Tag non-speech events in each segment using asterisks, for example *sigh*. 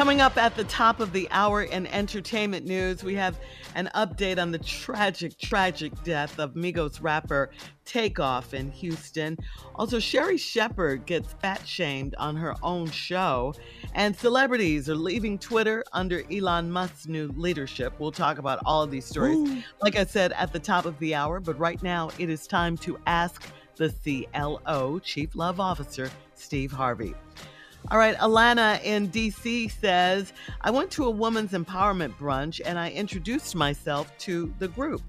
Coming up at the top of the hour in entertainment news, we have an update on the tragic, tragic death of Migos rapper Takeoff in Houston. Also, Sherri Shepherd gets fat shamed on her own show, and celebrities are leaving Twitter under Elon Musk's new leadership. We'll talk about all of these stories, Ooh. like I said, at the top of the hour. But right now, it is time to ask the CLO, Chief Love Officer, Steve Harvey. All right, Alana in DC says, I went to a woman's empowerment brunch and I introduced myself to the group.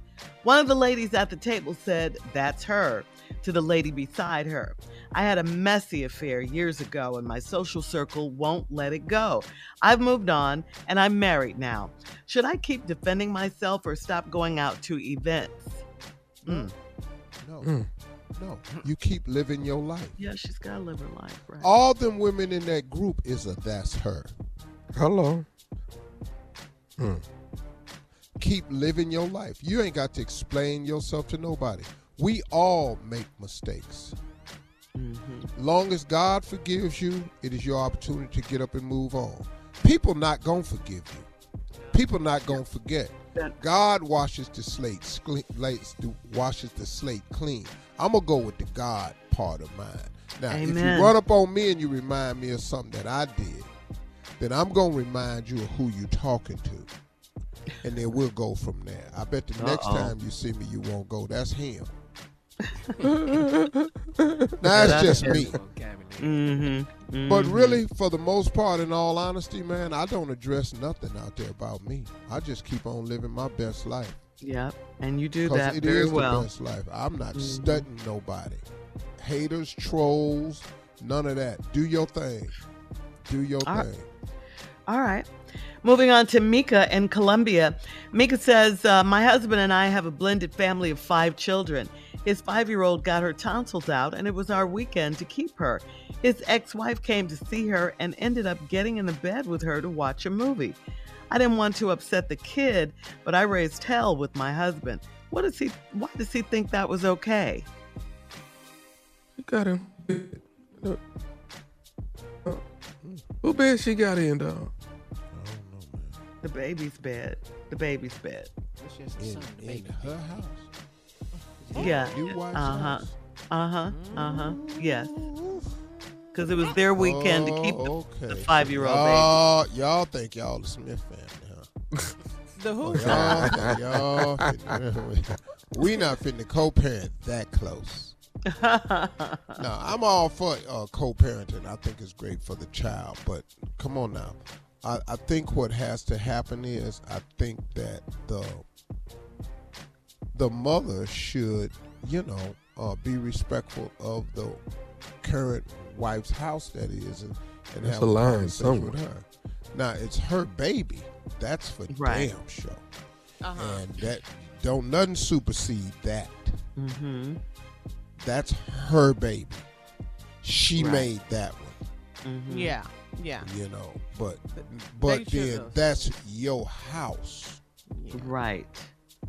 One of the ladies at the table said, That's her, to the lady beside her. I had a messy affair years ago and my social circle won't let it go. I've moved on and I'm married now. Should I keep defending myself or stop going out to events? Mm. No. Mm. No, *laughs* you keep living your life. Yeah, she's got to live her life, right? All them women in that group is a that's her. Hello. Mm. Keep living your life. You ain't got to explain yourself to nobody. We all make mistakes. Mm-hmm. Long as God forgives you, it is your opportunity to get up and move on. People not gonna forgive you. People not gonna forget. God washes the slate, washes the slate clean. I'm gonna go with the God part of mine. Now, Amen. if you run up on me and you remind me of something that I did, then I'm gonna remind you of who you're talking to, and then we'll go from there. I bet the Uh-oh. next time you see me, you won't go. That's him. *laughs* now that's just me. Mm-hmm. Mm-hmm. But really, for the most part, in all honesty, man, I don't address nothing out there about me. I just keep on living my best life. Yep, and you do that it very is well. the best life. I'm not mm-hmm. studying nobody. Haters, trolls, none of that. Do your thing. Do your All thing. Right. All right. Moving on to Mika in Colombia. Mika says, uh, My husband and I have a blended family of five children. His five year old got her tonsils out, and it was our weekend to keep her. His ex wife came to see her and ended up getting in the bed with her to watch a movie. I didn't want to upset the kid, but I raised hell with my husband. What does he why does he think that was okay? got him? Uh, uh, who bed she got in, dog? The baby's bed. The baby's bed. In, in her house. Yeah. Uh huh. Uh huh. Uh huh. Yes. Because it was their weekend to keep Oh, the, the five-year-old baby. Y'all, y'all think y'all the Smith family, huh? The who? Y'all, *laughs* think y'all we not finna co-parent that close. *laughs* now, I'm all for uh, co-parenting. I think it's great for the child, but come on now. I, I think what has to happen is I think that the the mother should, you know, uh, be respectful of the current wife's house that is, and, and There's have a line conversation with her. Now it's her baby. That's for Right. damn sure. Uh-huh. And that don't nothing supersede that. Mm-hmm. That's her baby. She Right. made that one. Mm-hmm. Yeah, yeah. You know, but but they then that's your house. Right.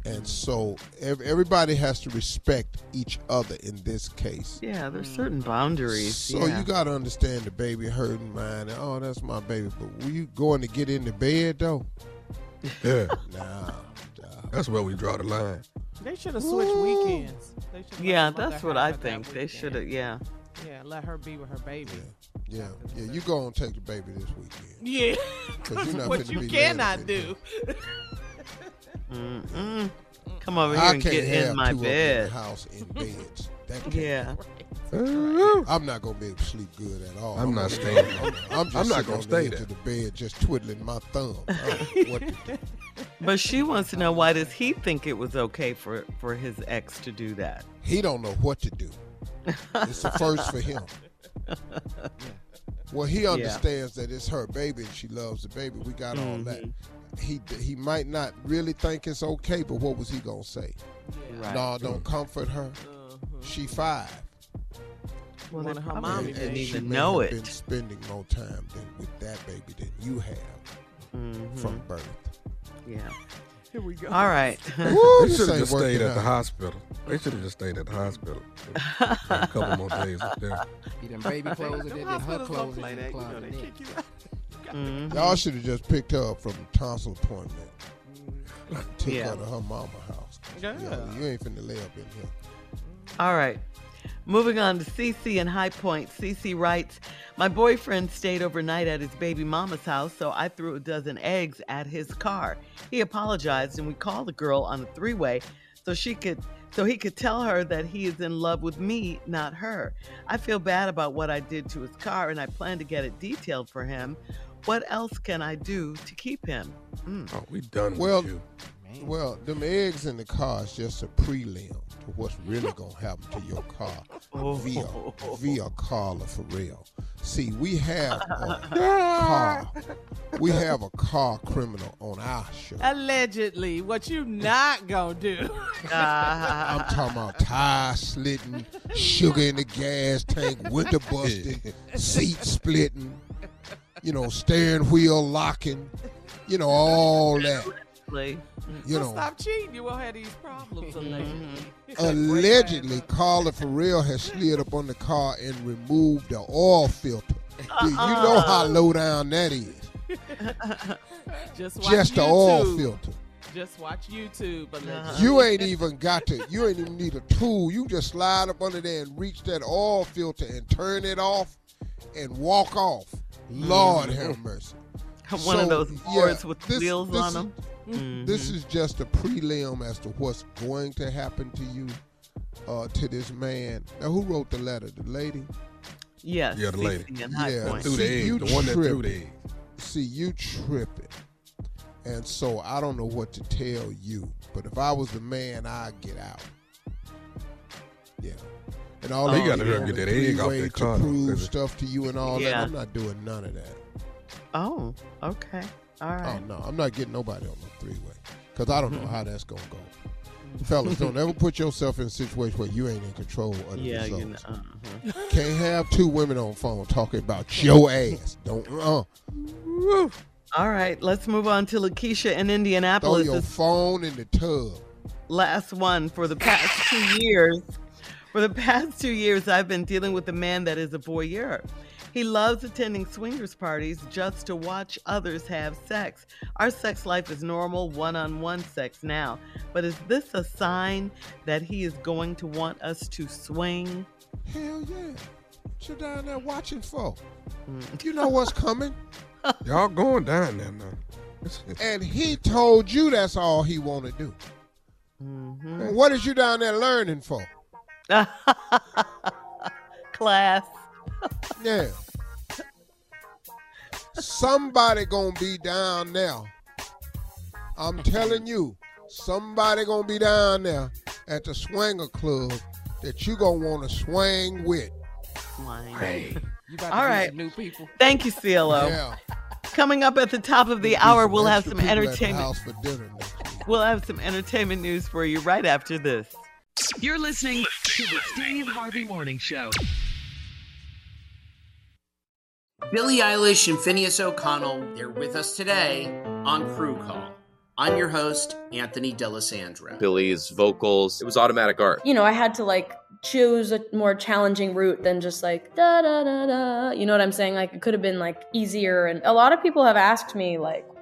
And mm-hmm. so ev- everybody has to respect each other in this case. Yeah, there's mm-hmm. certain boundaries. So yeah. you got to understand the baby hurting mind. And, oh, that's my baby. But when you going to get in the bed though? *laughs* Yeah, Nah. that's where we draw the line. They should have switched weekends. They yeah, that's what I think. They should have. Yeah. Yeah, let her be with her baby. Yeah, yeah. You go and take the baby this weekend. Yeah, *laughs* 'Cause you're *laughs* not what you be cannot do. Mm-mm. Come over here I and get in my two in bed. house in *laughs* beds. That can't Yeah. Mm-hmm. I'm not gonna be able to sleep good at all. I'm not gonna- staying. I'm, I'm just I'm not gonna on stay the edge there. of the bed, just twiddling my thumb. I what. *laughs* But she wants to know why does he think it was okay for for his ex to do that? He don't know what to do. *laughs* It's the first for him. Well, he understands that it's her baby and she loves the baby. We got all that. Mm-hmm. Mm-hmm. He he might not really think it's okay, but what was he gonna say? Right. No, don't comfort her. She five. Well, One they of her probably mommy didn't she even may know have it. Been spending more time than with that baby than you have Mhm. from birth. Yeah. Here we go. All right. *laughs* Woo, They should have just stayed working at the hospital. They should have just stayed at the hospital. a couple more days up there. *laughs* Be them baby clothes and then her Hospitals don't clothes play in the that. You know, closet. They next. kick you out. Mhm. Y'all should have just picked her up from the tonsil appointment. *laughs* Took Yeah. her to her mama house. Yeah. you ain't finna lay up in here. All right. Moving on to CC in High Point. CC writes, My boyfriend stayed overnight at his baby mama's house, so I threw a dozen eggs at his car. He apologized and we called the girl on a three-way so she could so he could tell her that he is in love with me, not her. I feel bad about what I did to his car and I plan to get it detailed for him. What else can I do to keep him? Mm. Oh, we done Well, with you. well, them eggs in the car is just a prelim to what's really gonna happen to your car via *laughs* via Carla for real. See, we have a *laughs* car, we have a car criminal on our show. Allegedly, what you not gonna do? I'm *laughs* talking about tire slitting, sugar in the gas tank, window busting, seat splitting, you know, steering wheel locking, you know, all that. You so know, stop cheating. You won't have these problems mm-hmm. allegedly. allegedly, Carla Ferrell has slid up on the car and removed the oil filter. You- You know uh-uh. how low down that is. *laughs* Just watch Just the oil filter. Just watch YouTube. Allegedly. You ain't even got to. You ain't even need a tool. You just slide up under there and reach that oil filter and turn it off, and walk off. Lord have mercy. *laughs* One of So, those yeah, boards with this- wheels this on is- them. This is just a prelim as to what's going to happen to you, uh, to this man. Now, who wrote the letter? The lady. Yes. Yeah, the lady. CC Yeah, Point. Threw the See, egg. you The one that threw tripping. the egg. See, you tripping. And so I don't know what to tell you. But if I was the man, I'd get out. Yeah. And all Oh, that you gotta you hurry get that egg off that to car, though, prove 'cause stuff to you and all that. Yeah. I'm not doing none of that. Oh, okay. all right. Oh no, I'm not getting nobody on the three way because I don't know how that's gonna go. Fellas, don't ever put yourself in a situation where you ain't in control of the Yeah, you results. know. uh-huh. Can't have two women on phone talking about your ass. Don't uh, All right, let's move on to Lakeisha in throw Indianapolis. your This phone in the tub. last one for the past two years. For the past two years, I've been dealing with a man that is a voyeur. He loves attending swingers parties just to watch others have sex. Our sex life is normal one on one sex now, but is this a sign that he is going to want us to swing? Hell yeah. What you down there watching for? Hmm. You know what's coming. *laughs* Y'all going down there now. and he told you that's all he want to do. And what is you down there learning for? *laughs* Class. Yeah. Somebody gonna be down there. I'm telling you, somebody gonna be down there at the swinger club that you gonna want to swing with. Hey. *laughs* You about All meet right. new people. Thank you, CLO. Yeah. Coming up at the top of the hour, we'll have some people at the entertainment. house for dinner next week. We'll have some entertainment news for you right after this. You're listening to the Steve Harvey Morning Show. Billie Eilish and Finneas O'Connell, they're with us today on Crew Call. I'm your host, Anthony D'Alessandro. Billie's vocals, it was automatic art. you know, I had to like choose a more challenging route than just like da da da da. You know what I'm saying? Like it could have been like easier. And a lot of people have asked me like,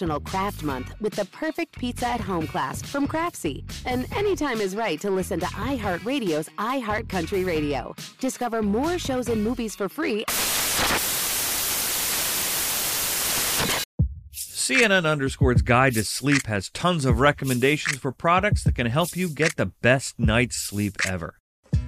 National Craft Month with the perfect pizza at home class from Craftsy. And anytime is right to listen to iHeartRadio's iHeartCountry Radio. Discover more shows and movies for free CNN Underscored's Guide to Sleep has tons of recommendations for products that can help you get the best night's sleep ever.